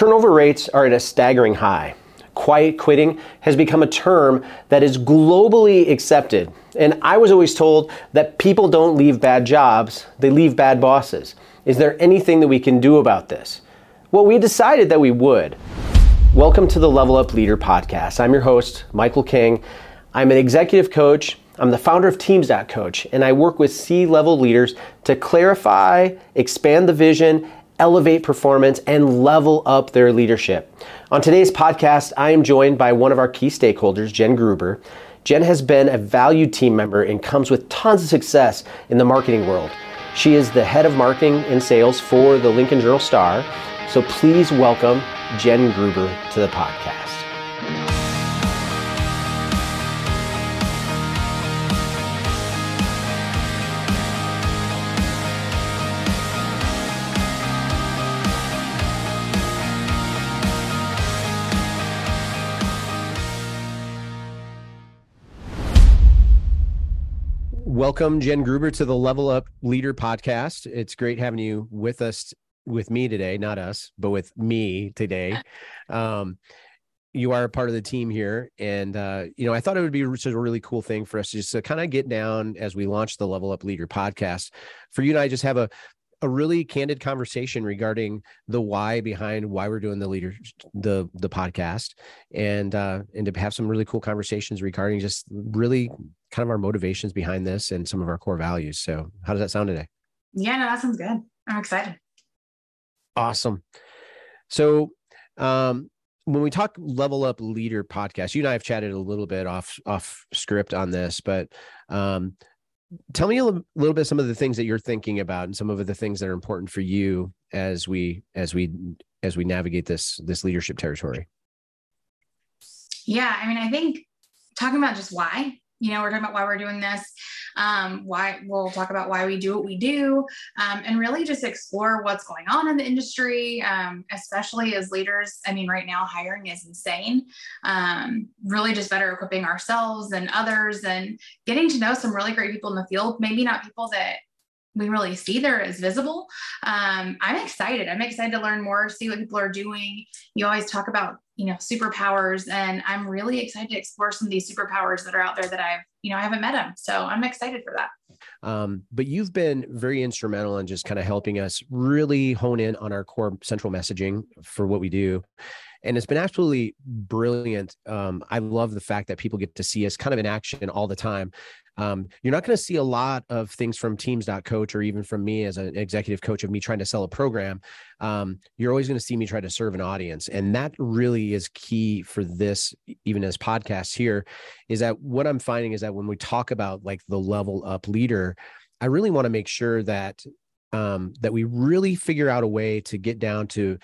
Turnover rates are at a staggering high. Quiet quitting has become a term that is globally accepted. And I was always told that people don't leave bad jobs, they leave bad bosses. Is there anything that we can do about this? Well, we decided that we would. Welcome to the Level Up Leader podcast. I'm your host, Michael King. I'm an executive coach. I'm the founder of Teams.coach, and I work with C level leaders to clarify, expand the vision, elevate performance, and level up their leadership. On today's podcast, I am joined by one of our key stakeholders, Jen Gruber. Jen has been a valued team member and comes with tons of success in the marketing world. She is the head of marketing and sales for the Lincoln Journal Star. So please welcome Jen Gruber to the podcast. Welcome, Jen Gruber, to the Level Up Leader podcast. It's great having you with us, with me today, not us, but with me today. Um, you are a part of the team here. And, uh, you know, I thought it would be such a really cool thing for us just to kind of get down as we launch the Level Up Leader podcast for you and I just have a, a really candid conversation regarding the why behind why we're doing the leader the the podcast and uh and to have some really cool conversations regarding just really kind of our motivations behind this and some of our core values. So how does that sound today? Yeah no that sounds good. I'm excited. Awesome. So um when we talk level up leader podcast you and i have chatted a little bit off off script on this but um tell me a little bit some of the things that you're thinking about and some of the things that are important for you as we as we as we navigate this this leadership territory. Yeah i mean i think talking about just why you know we're talking about why we're doing this um, why we'll talk about why we do what we do um, and really just explore what's going on in the industry um, especially as leaders i mean right now hiring is insane um, really just better equipping ourselves and others and getting to know some really great people in the field maybe not people that we really see there as visible. Um, I'm excited. I'm excited to learn more, see what people are doing. You always talk about, you know, superpowers, and I'm really excited to explore some of these superpowers that are out there that I've, you know, I haven't met them. So I'm excited for that. Um, but you've been very instrumental in just kind of helping us really hone in on our core central messaging for what we do and it's been absolutely brilliant. Um, I love the fact that people get to see us kind of in action all the time. Um, you're not going to see a lot of things from teams.coach or even from me as an executive coach of me trying to sell a program. Um, you're always going to see me try to serve an audience. And that really is key for this, even as podcasts here, is that what I'm finding is that when we talk about like the level up leader, I really want to make sure that um, that we really figure out a way to get down to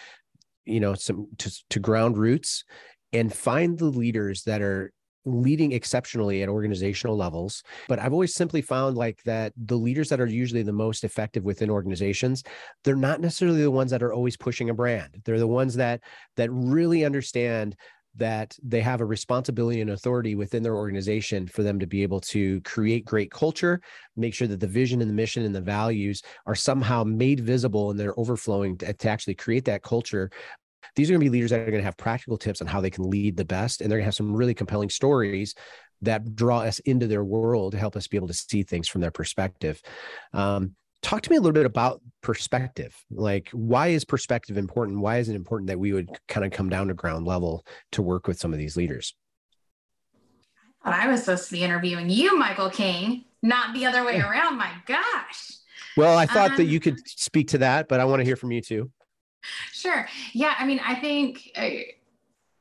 you know some to, to ground roots and find the leaders that are leading exceptionally at organizational levels. But i've always simply found like that the leaders that are usually the most effective within organizations they're not necessarily the ones that are always pushing a brand. They're the ones that that really understand that they have a responsibility and authority within their organization for them to be able to create great culture, make sure that the vision and the mission and the values are somehow made visible and they're overflowing to, to actually create that culture. These are going to be leaders that are going to have practical tips on how they can lead the best and they're going to have some really compelling stories that draw us into their world to help us be able to see things from their perspective. Um, talk to me a little bit about perspective like why is perspective important why is it important that we would kind of come down to ground level to work with some of these leaders I thought I was supposed to be interviewing you, Michael King, not the other way around. My gosh. Well, I thought um, that you could speak to that, but I want to hear from you too. Sure. Yeah. I mean, I think I,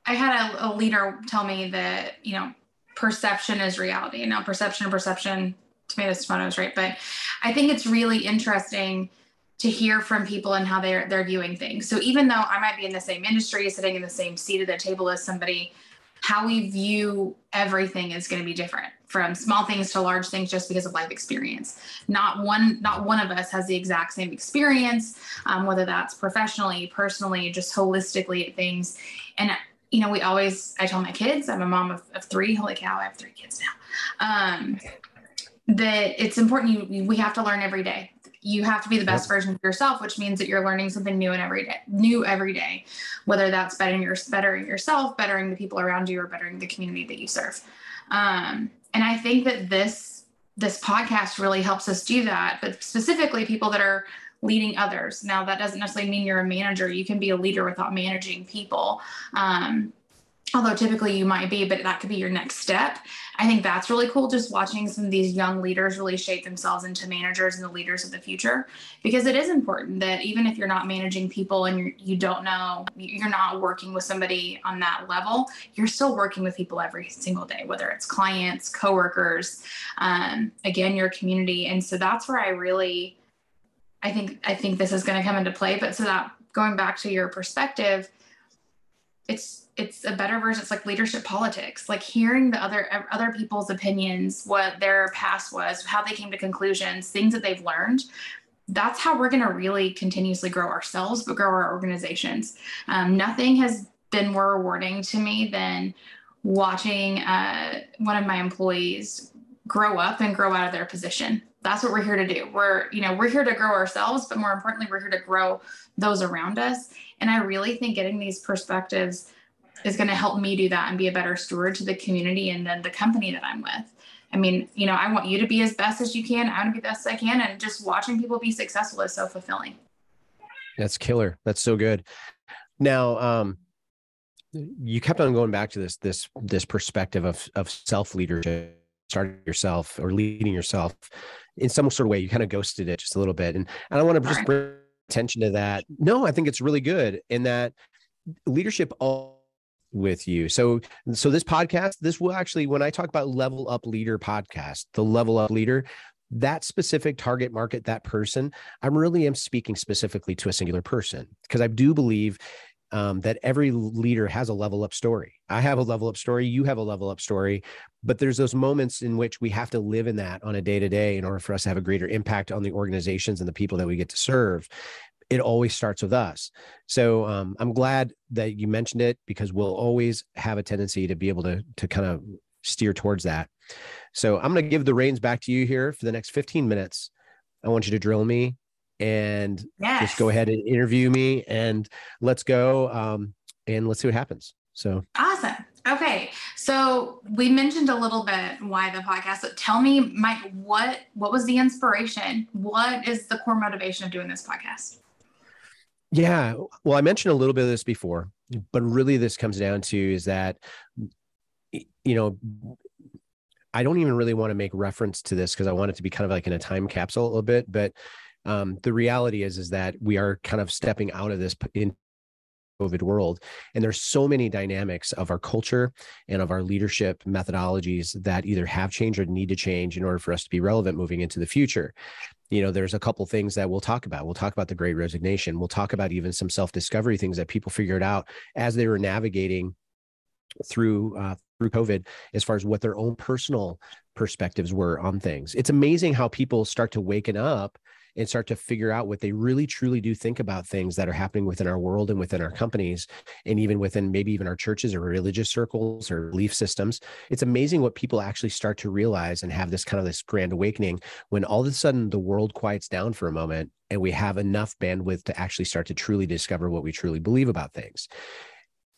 I had a, a, leader tell me that, you know, perception is reality. Now, perception and perception, tomatoes, tomatoes, right? But I think it's really interesting to hear from people and how they're they're viewing things. So even though I might be in the same industry, sitting in the same seat at the table as somebody, how we view everything is going to be different from small things to large things just because of life experience not one not one of us has the exact same experience um, whether that's professionally personally just holistically at things and you know we always i tell my kids i'm a mom of, of three holy cow i have three kids now um, that it's important you we have to learn every day you have to be the best version of yourself, which means that you're learning something new and every day, new every day, whether that's bettering your bettering yourself, bettering the people around you, or bettering the community that you serve. Um, and I think that this this podcast really helps us do that, but specifically people that are leading others. Now, that doesn't necessarily mean you're a manager. You can be a leader without managing people. Um, although typically you might be, but that could be your next step. I think that's really cool. Just watching some of these young leaders really shape themselves into managers and the leaders of the future, because it is important that even if you're not managing people and you're, you do not know, you're not working with somebody on that level, you're still working with people every single day, whether it's clients, coworkers, um, again, your community. And so that's where I really, I think, I think this is going to come into play. But so that going back to your perspective, it's it's a better version. It's like leadership politics like hearing the other other people's opinions what their past was how they came to conclusions things that they've learned. That's how we're going to really continuously grow ourselves but grow our organizations. Um, nothing has been more rewarding to me than watching uh, one of my employees grow up and grow out of their position. That's what we're here to do. We're you know we're here to grow ourselves but more importantly we're here to grow those around us. And i really think getting these perspectives is going to help me do that and be a better steward to the community and then the company that I'm with. I mean, you know, I want you to be as best as you can. I want to be best I can. And just watching people be successful is so fulfilling. That's killer. That's so good. Now, um, you kept on going back to this, this, this perspective of, of self leadership, starting yourself or leading yourself in some sort of way. You kind of ghosted it just a little bit. And, and I want to just bring attention to that. No, I think it's really good in that leadership all with you. So so this podcast, this will actually when I talk about level up leader podcast, the level up leader, that specific target market, that person, I really am speaking specifically to a singular person because I do believe um, that every leader has a level up story. I have a level up story. You have a level up story. But there's those moments in which we have to live in that on a day to day in order for us to have a greater impact on the organizations and the people that we get to serve it always starts with us. So um, I'm glad that you mentioned it because we'll always have a tendency to be able to to kind of steer towards that. So I'm going to give the reins back to you here for the next 15 minutes. I want you to drill me and yes. just go ahead and interview me and let's go um, and let's see what happens. So awesome. Okay, so we mentioned a little bit why the podcast. But tell me, Mike, what what was the inspiration? What is the core motivation of doing this podcast? Yeah. Well, I mentioned a little bit of this before, but really this comes down to is that, you know, I don't even really want to make reference to this because I want it to be kind of like in a time capsule a little bit. But um, the reality is, is that we are kind of stepping out of this in COVID world. And there's so many dynamics of our culture and of our leadership methodologies that either have changed or need to change in order for us to be relevant moving into the future. You know there's a couple things that we'll talk about. We'll talk about the great resignation. We'll talk about even some self-discovery things that people figured out as they were navigating through uh, through covid as far as what their own personal perspectives were on things. It's amazing how people start to waken up and start to figure out what they really truly do think about things that are happening within our world and within our companies and even within maybe even our churches or religious circles or belief systems. It's amazing what people actually start to realize and have this kind of this grand awakening when all of a sudden the world quiets down for a moment and we have enough bandwidth to actually start to truly discover what we truly believe about things.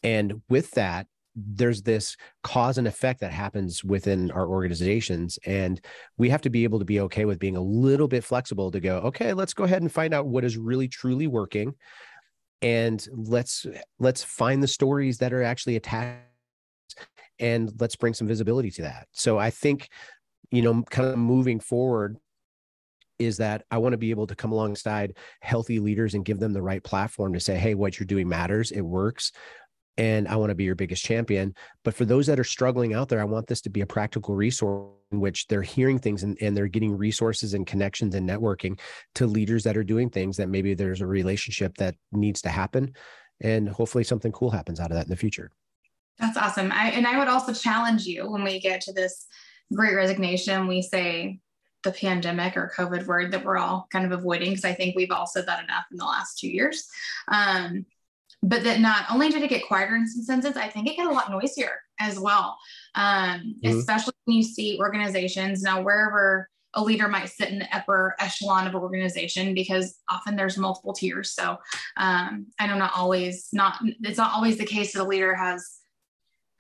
And with that there's this cause and effect that happens within our organizations and we have to be able to be okay with being a little bit flexible to go okay let's go ahead and find out what is really truly working and let's let's find the stories that are actually attached and let's bring some visibility to that so i think you know kind of moving forward is that I want to be able to come alongside healthy leaders and give them the right platform to say, hey, what you're doing matters. It works and I want to be your biggest champion. But for those that are struggling out there, I want this to be a practical resource in which they're hearing things and, and they're getting resources and connections and networking to leaders that are doing things that maybe there's a relationship that needs to happen. And hopefully something cool happens out of that in the future. That's awesome. I, and I would also challenge you when we get to this great resignation, we say the pandemic or COVID word that we're all kind of avoiding because I think we've all said that enough in the last two years. Um, but that not only did it get quieter in some senses, I think it got a lot noisier as well. Um, mm-hmm. Especially when you see organizations now, wherever a leader might sit in the upper echelon of organization because often there's multiple tiers. So um, I know not always not it's not always the case that a leader has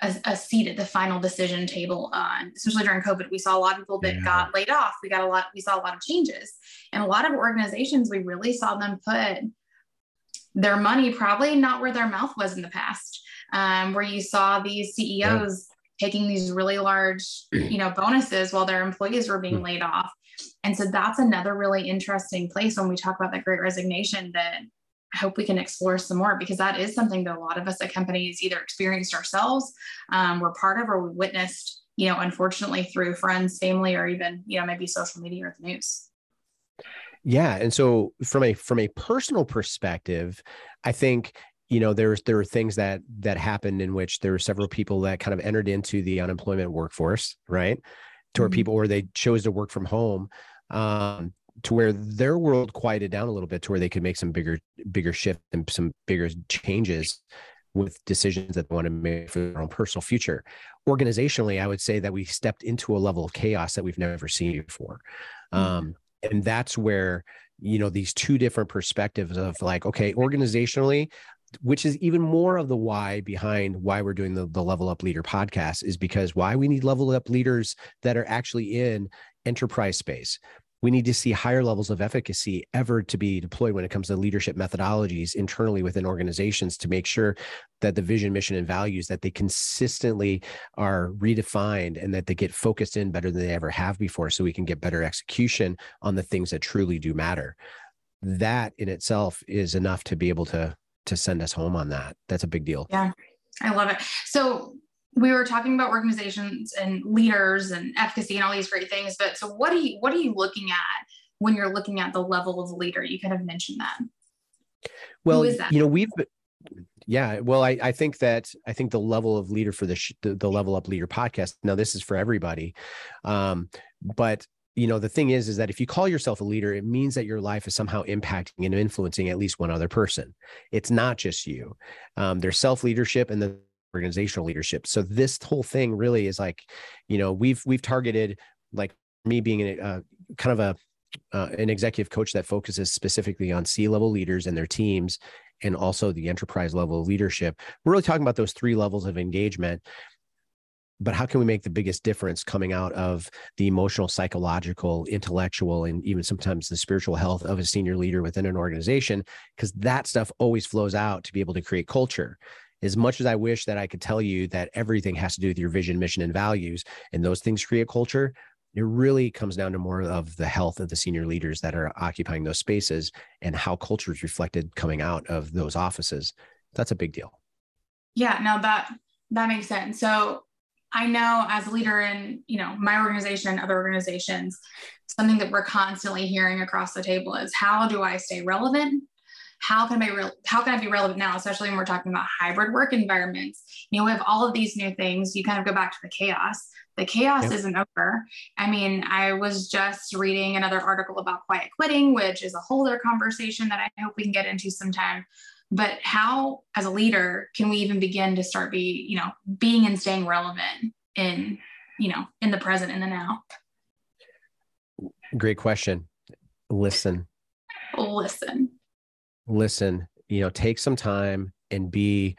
a, a seat at the final decision table. Uh, especially during COVID, we saw a lot of people that yeah. got laid off. We got a lot. We saw a lot of changes, and a lot of organizations we really saw them put their money probably not where their mouth was in the past. Um, where you saw these CEOs taking these really large, you know, bonuses while their employees were being hmm. laid off. And so that's another really interesting place when we talk about that great resignation that I hope we can explore some more because that is something that a lot of us at companies either experienced ourselves, um, we're part of, or we witnessed, you know, unfortunately through friends, family, or even, you know, maybe social media or the news. Yeah. And so from a from a personal perspective, I think you know there's there were things that that happened in which there were several people that kind of entered into the unemployment workforce right to where mm-hmm. people where they chose to work from home um, to where their world quieted down a little bit to where they could make some bigger bigger shift and some bigger changes with decisions that they want to make for their own personal future organizationally i would say that we stepped into a level of chaos that we've never seen before mm-hmm. um, and that's where you know these two different perspectives of like okay organizationally which is even more of the why behind why we're doing the, the level up leader podcast is because why we need level up leaders that are actually in enterprise space we need to see higher levels of efficacy ever to be deployed when it comes to leadership methodologies internally within organizations to make sure that the vision mission and values that they consistently are redefined and that they get focused in better than they ever have before so we can get better execution on the things that truly do matter that in itself is enough to be able to to send us home on that. That's a big deal. Yeah, I love it. So we were talking about organizations and leaders and efficacy and all these great things. But so what are you what are you looking at when you're looking at the level of leader? You kind of mentioned that. Well, you know, we've yeah, well, I, I think that I think the level of leader for the, sh- the, the level up leader podcast. Now, this is for everybody, um, but you know the thing is is that if you call yourself a leader it means that your life is somehow impacting and influencing at least one other person it's not just you um, there's self leadership and the organizational leadership. So this whole thing really is like you know we've we've targeted like me being a uh, kind of a uh, an executive coach that focuses specifically on C level leaders and their teams and also the enterprise level leadership. We're really talking about those three levels of engagement. But how can we make the biggest difference coming out of the emotional psychological intellectual and even sometimes the spiritual health of a senior leader within an organization? Because that stuff always flows out to be able to create culture as much as i wish that i could tell you that everything has to do with your vision mission and values and those things create culture it really comes down to more of the health of the senior leaders that are occupying those spaces and how culture is reflected coming out of those offices. That's a big deal. Yeah now that that makes sense. So I know as a leader in, you know, my organization and other organizations, something that we're constantly hearing across the table is how do I stay relevant? How can I be real? How can I be relevant now, especially when we're talking about hybrid work environments? You know, we have all of these new things. You kind of go back to the chaos. The chaos yep. isn't over. I mean, I was just reading another article about quiet quitting, which is a whole other conversation that I hope we can get into sometime but how as a leader can we even begin to start be you know being and staying relevant in you know in the present in the now great question listen listen listen you know take some time and be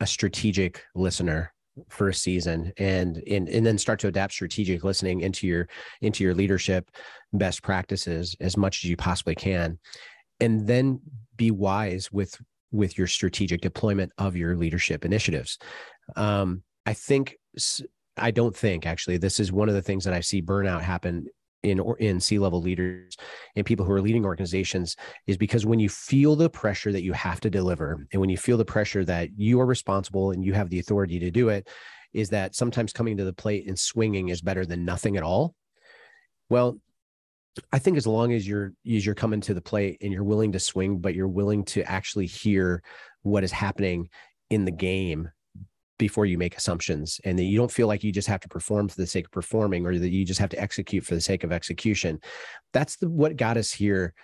a strategic listener for a season and and and then start to adapt strategic listening into your into your leadership best practices as much as you possibly can and then be wise with with your strategic deployment of your leadership initiatives. Um, I think, I don't think actually, this is one of the things that I see burnout happen in or in C level leaders and people who are leading organizations is because when you feel the pressure that you have to deliver and when you feel the pressure that you are responsible and you have the authority to do it is that sometimes coming to the plate and swinging is better than nothing at all. Well I think as long as you're as you're coming to the plate and you're willing to swing, but you're willing to actually hear what is happening in the game before you make assumptions and that you don't feel like you just have to perform for the sake of performing or that you just have to execute for the sake of execution. That's the what got us here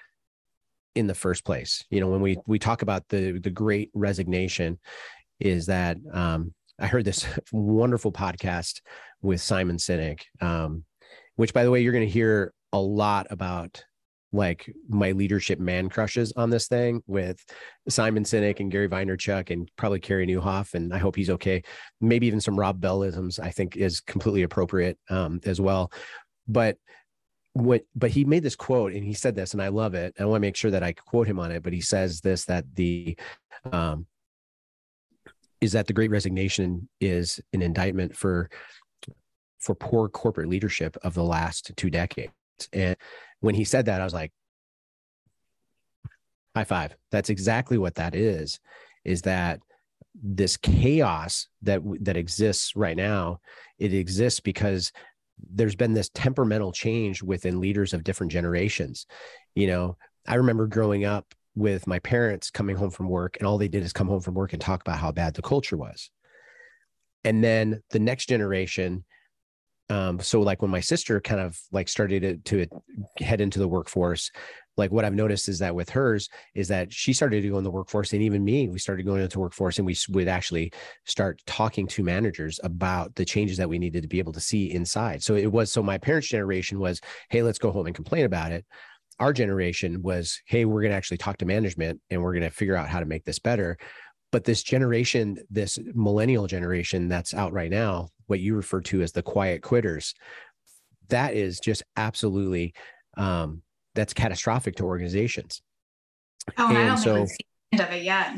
in the first place. You know when we we talk about the the great resignation is that um i heard this wonderful podcast with simon sinek um which by the way you're going to hear a lot about like my leadership man crushes on this thing with Simon Sinek and Gary Vaynerchuk and probably Carey Nieuwhof. And I hope he's okay. Maybe even some Rob Bellisms I think is completely appropriate um, as well. But what, but he made this quote and he said this, and I love it. I want to make sure that I quote him on it, but he says this, that the, um, is that the great resignation is an indictment for, for poor corporate leadership of the last two decades. And when he said that, I was like, high five. That's exactly what that is, is that this chaos that that exists right now, it exists because there's been this temperamental change within leaders of different generations. You know, I remember growing up with my parents coming home from work and all they did is come home from work and talk about how bad the culture was. And then the next generation um, so like when my sister kind of like started to, to head into the workforce like what i've noticed is that with hers is that she started to go in the workforce and even me we started going into workforce and we would actually start talking to managers about the changes that we needed to be able to see inside. So it was so my parents generation was hey let's go home and complain about it. Our generation was hey we're going to actually talk to management and we're going to figure out how to make this better. But this generation this millennial generation that's out right now what you refer to as the quiet quitters that is just absolutely um, that's catastrophic to organizations. Oh and, and i don't so, think we've seen of it yet.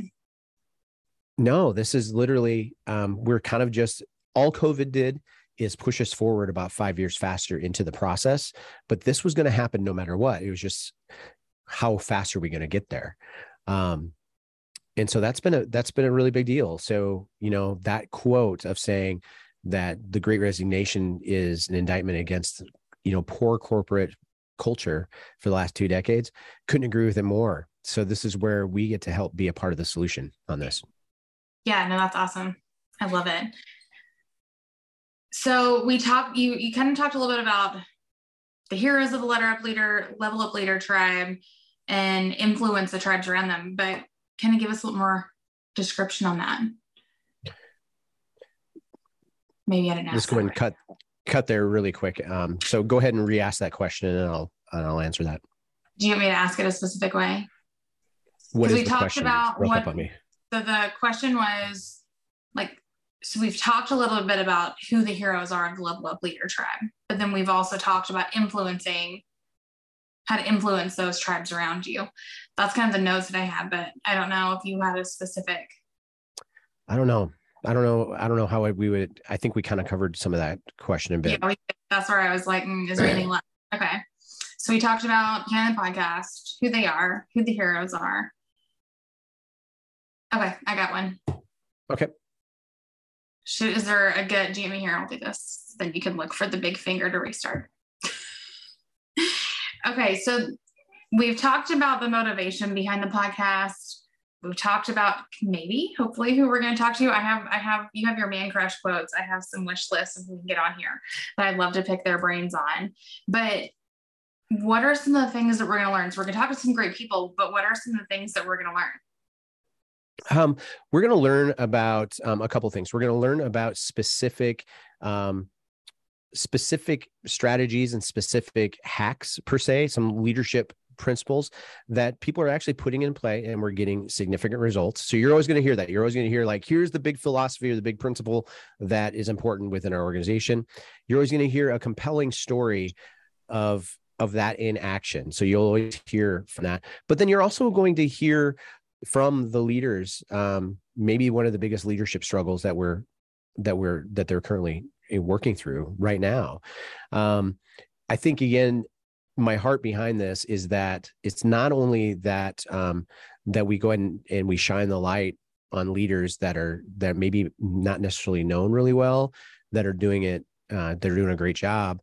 No this is literally um, we're kind of just all covid did is push us forward about five years faster into the process but this was going to happen no matter what. It was just how fast are we going to get there? Um, and so that's been a that's been a really big deal. So you know that quote of saying that the great resignation is an indictment against you know poor corporate culture for the last two decades. Couldn't agree with it more. So this is where we get to help be a part of the solution on this. Yeah no that's awesome. I love it. So we talked you you kind of talked a little bit about the heroes of the letter up leader level up leader tribe and influence the tribes around them but kind of give us a little more description on that? Maybe I didn't Let's go ahead and cut cut there really quick. Um, so go ahead and re-ask that question and I'll and I'll answer that. Do you want me to ask it a specific way? What is we the talked question? about Broke what so the question was like so we've talked a little bit about who the heroes are of the level up leader tribe, but then we've also talked about influencing how to influence those tribes around you. That's kind of the notes that I had, but I don't know if you had a specific. I don't know. I don't know. I don't know how we would. I think we kind of covered some of that question a bit. Yeah, we, that's where I was like, mm, is there anything left? Okay. So we talked about Canon Podcast, who they are, who the heroes are. Okay, I got one. Okay. Should, is there a good Jamie here? I'll do this. Then you can look for the big finger to restart. Okay, so we've talked about the motivation behind the podcast. We've talked about maybe, hopefully, who we're going to talk to. I have, I have, you have your man crush quotes. I have some wish lists if we can get on here that I'd love to pick their brains on. But what are some of the things that we're going to learn? So we're going to talk to some great people, but what are some of the things that we're going to learn? Um, we're going to learn about um, a couple things. We're going to learn about specific um, specific strategies and specific hacks per se, some leadership principles that people are actually putting in play and we're getting significant results. So you're always going to hear that. You're always going to hear like here's the big philosophy or the big principle that is important within our organization. You're always going to hear a compelling story of of that in action. So you'll always hear from that. But then you're also going to hear from the leaders um, maybe one of the biggest leadership struggles that we're that we're that they're currently working through right now. Um, I think again, my heart behind this is that it's not only that um, that we go ahead and, and we shine the light on leaders that are that maybe not necessarily known really well that are doing it uh, they're doing a great job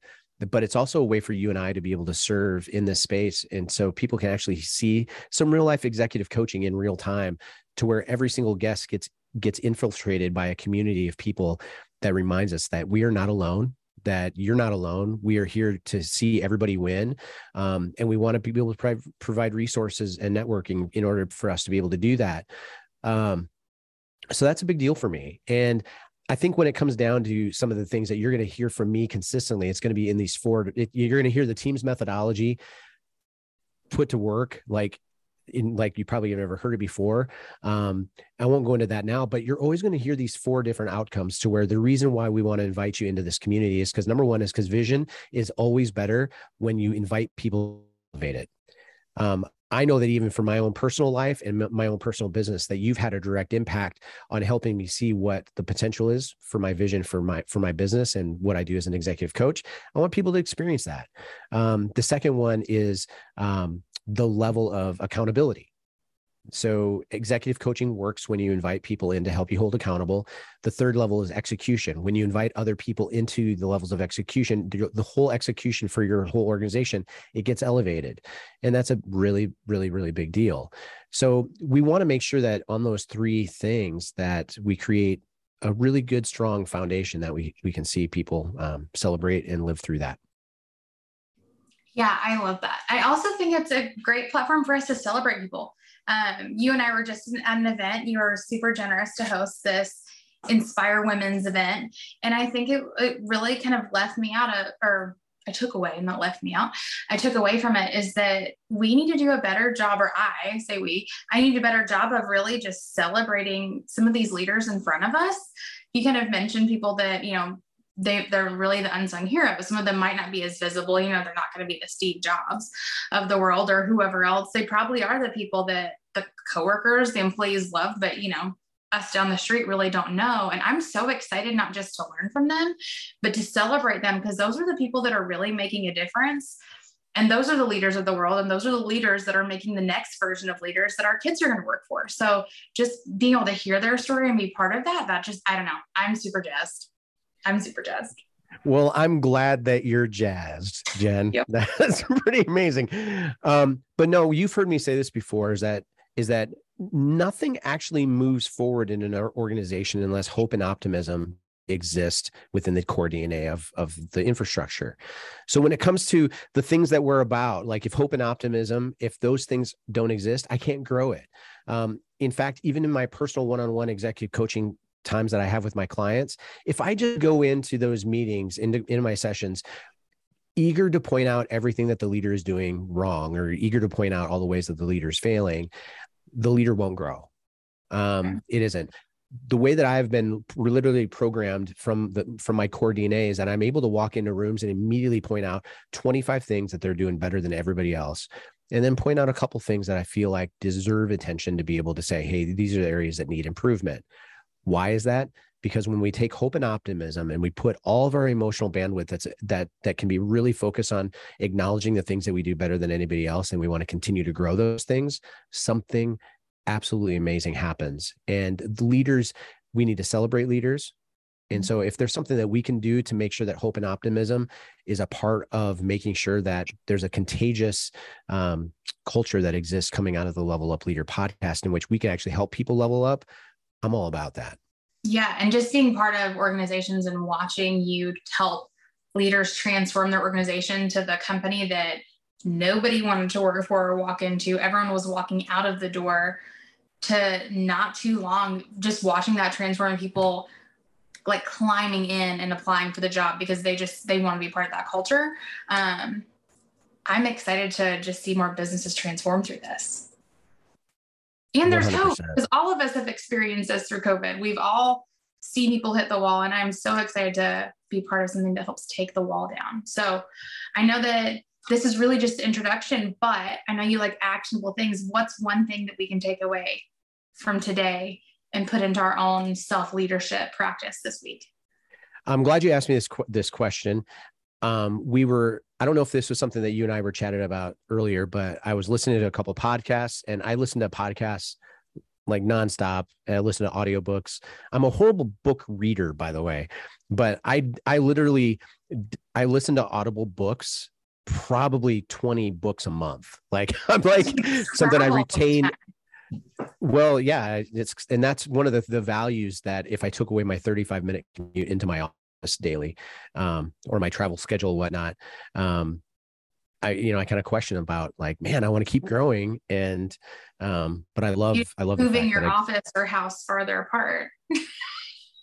but it's also a way for you and I to be able to serve in this space. And so people can actually see some real life executive coaching in real time to where every single guest gets gets infiltrated by a community of people that reminds us that we are not alone that you're not alone. We are here to see everybody win. Um, and we want to be able to pro- provide resources and networking in order for us to be able to do that. Um, so that's a big deal for me. And I think when it comes down to some of the things that you're going to hear from me consistently, it's going to be in these four. It, you're going to hear the team's methodology put to work, like in like you probably have never heard it before. Um, I won't go into that now, but you're always going to hear these four different outcomes to where the reason why we want to invite you into this community is because number one is because vision is always better when you invite people to elevate it. Um, I know that even for my own personal life and my own personal business, that you've had a direct impact on helping me see what the potential is for my vision for my for my business and what I do as an executive coach. I want people to experience that. Um, the second one is um, the level of accountability. So, executive coaching works when you invite people in to help you hold accountable. The third level is execution. When you invite other people into the levels of execution, the whole execution for your whole organization, it gets elevated. And that's a really, really, really big deal. So, we want to make sure that on those three things that we create a really good, strong foundation that we, we can see people um, celebrate and live through that. Yeah, I love that. I also think it's a great platform for us to celebrate people. Um, you and I were just at an event. You were super generous to host this Inspire Women's event. And I think it, it really kind of left me out of, or I took away, not left me out. I took away from it is that we need to do a better job, or I say we, I need a better job of really just celebrating some of these leaders in front of us. You kind of mentioned people that, you know, they they're really the unsung heroes. Some of them might not be as visible. You know, they're not going to be the Steve Jobs of the world or whoever else. They probably are the people that the coworkers, the employees love, but you know, us down the street really don't know. And I'm so excited not just to learn from them, but to celebrate them because those are the people that are really making a difference. And those are the leaders of the world. And those are the leaders that are making the next version of leaders that our kids are going to work for. So just being able to hear their story and be part of that, that just, I don't know, I'm super jazzed. I'm super jazzed. Well, I'm glad that you're jazzed, Jen. Yep. That's pretty amazing. Um, but no, you've heard me say this before is that is that nothing actually moves forward in an organization unless hope and optimism exist within the core DNA of, of the infrastructure. So when it comes to the things that we're about, like if hope and optimism, if those things don't exist, I can't grow it. Um, in fact, even in my personal one-on-one executive coaching times that I have with my clients, if I just go into those meetings, into, into my sessions, eager to point out everything that the leader is doing wrong or eager to point out all the ways that the leader is failing, the leader won't grow. Um, it isn't. The way that I've been literally programmed from the from my core DNA is that I'm able to walk into rooms and immediately point out 25 things that they're doing better than everybody else and then point out a couple things that I feel like deserve attention to be able to say, hey, these are the areas that need improvement. Why is that? Because when we take hope and optimism and we put all of our emotional bandwidth that's that that can be really focused on acknowledging the things that we do better than anybody else, and we want to continue to grow those things, something absolutely amazing happens. And leaders, we need to celebrate leaders. And so, if there's something that we can do to make sure that hope and optimism is a part of making sure that there's a contagious um, culture that exists coming out of the Level Up Leader podcast, in which we can actually help people level up, I'm all about that. Yeah. And just being part of organizations and watching you help leaders transform their organization to the company that nobody wanted to work for or walk into. Everyone was walking out of the door to not too long, just watching that transform people like climbing in and applying for the job because they just they want to be part of that culture. Um, I'm excited to just see more businesses transform through this. And there's 100%. hope because all of us have experienced this through COVID. We've all seen people hit the wall, and I'm so excited to be part of something that helps take the wall down. So I know that this is really just the introduction, but I know you like actionable things. What's one thing that we can take away from today and put into our own self leadership practice this week? I'm glad you asked me this this question. Um, we were I don't know if this was something that you and I were chatted about earlier, but I was listening to a couple podcasts and I listened to podcasts like nonstop and I listen to audiobooks. I'm a horrible book reader, by the way, but I I literally I listen to audible books probably 20 books a month. Like I'm like something I retain. Well, yeah, it's and that's one of the, the values that if I took away my 35 minute commute into my daily um, or my travel schedule whatnot um, i you know i kind of question about like man i want to keep growing and um, but i love you i love moving your office I, or house farther apart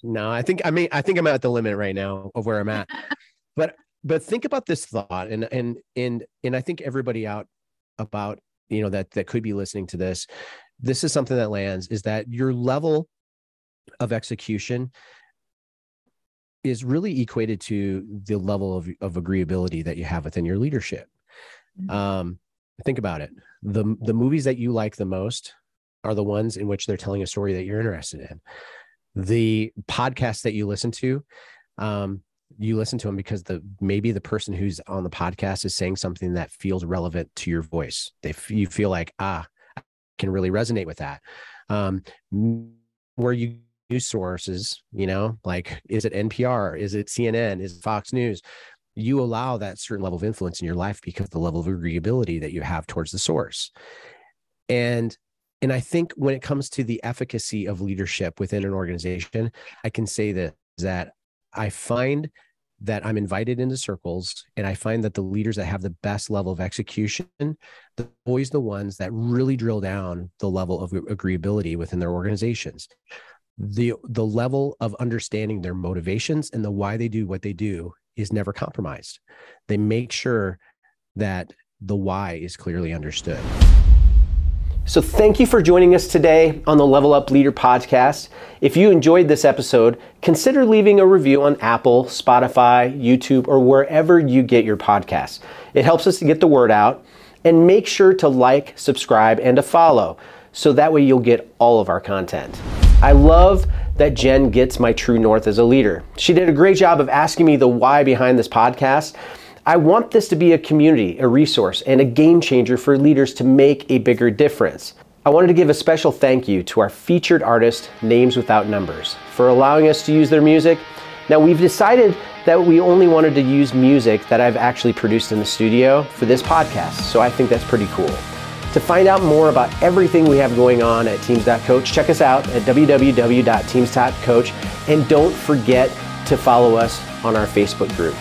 no, I think I mean I think I'm at the limit right now of where I'm at. but but think about this thought and and and and I think everybody out about you know that that could be listening to this this is something that lands is that your level of execution is really equated to the level of, of agreeability that you have within your leadership. Mm-hmm. um, think about it. The the movies that you like the most are the ones in which they're telling a story that you're interested in. The podcasts that you listen to um, you listen to them because the maybe the person who's on the podcast is saying something that feels relevant to your voice. They you feel like ah I can really resonate with that. Um, where you news sources you know like is it npr is it cnn is it fox news? You allow that certain level of influence in your life because the level of agreeability that you have towards the source. And and i think when it comes to the efficacy of leadership within an organization i can say that that i find that i'm invited into circles and i find that the leaders that have the best level of execution the always the ones that really drill down the level of agreeability within their organizations the the level of understanding their motivations and the why they do what they do is never compromised. They make sure that the why is clearly understood. So, thank you for joining us today on the Level Up Leader podcast. If you enjoyed this episode, consider leaving a review on Apple, Spotify, YouTube, or wherever you get your podcasts. It helps us to get the word out. And make sure to like, subscribe, and to follow so that way you'll get all of our content. I love that Jen gets my true north as a leader. She did a great job of asking me the why behind this podcast. I want this to be a community, a resource, and a game changer for leaders to make a bigger difference. I wanted to give a special thank you to our featured artist, Names Without Numbers, for allowing us to use their music. Now, we've decided that we only wanted to use music that I've actually produced in the studio for this podcast, so I think that's pretty cool. To find out more about everything we have going on at Teams.coach, check us out at www.teams.coach and don't forget to follow us on our Facebook group.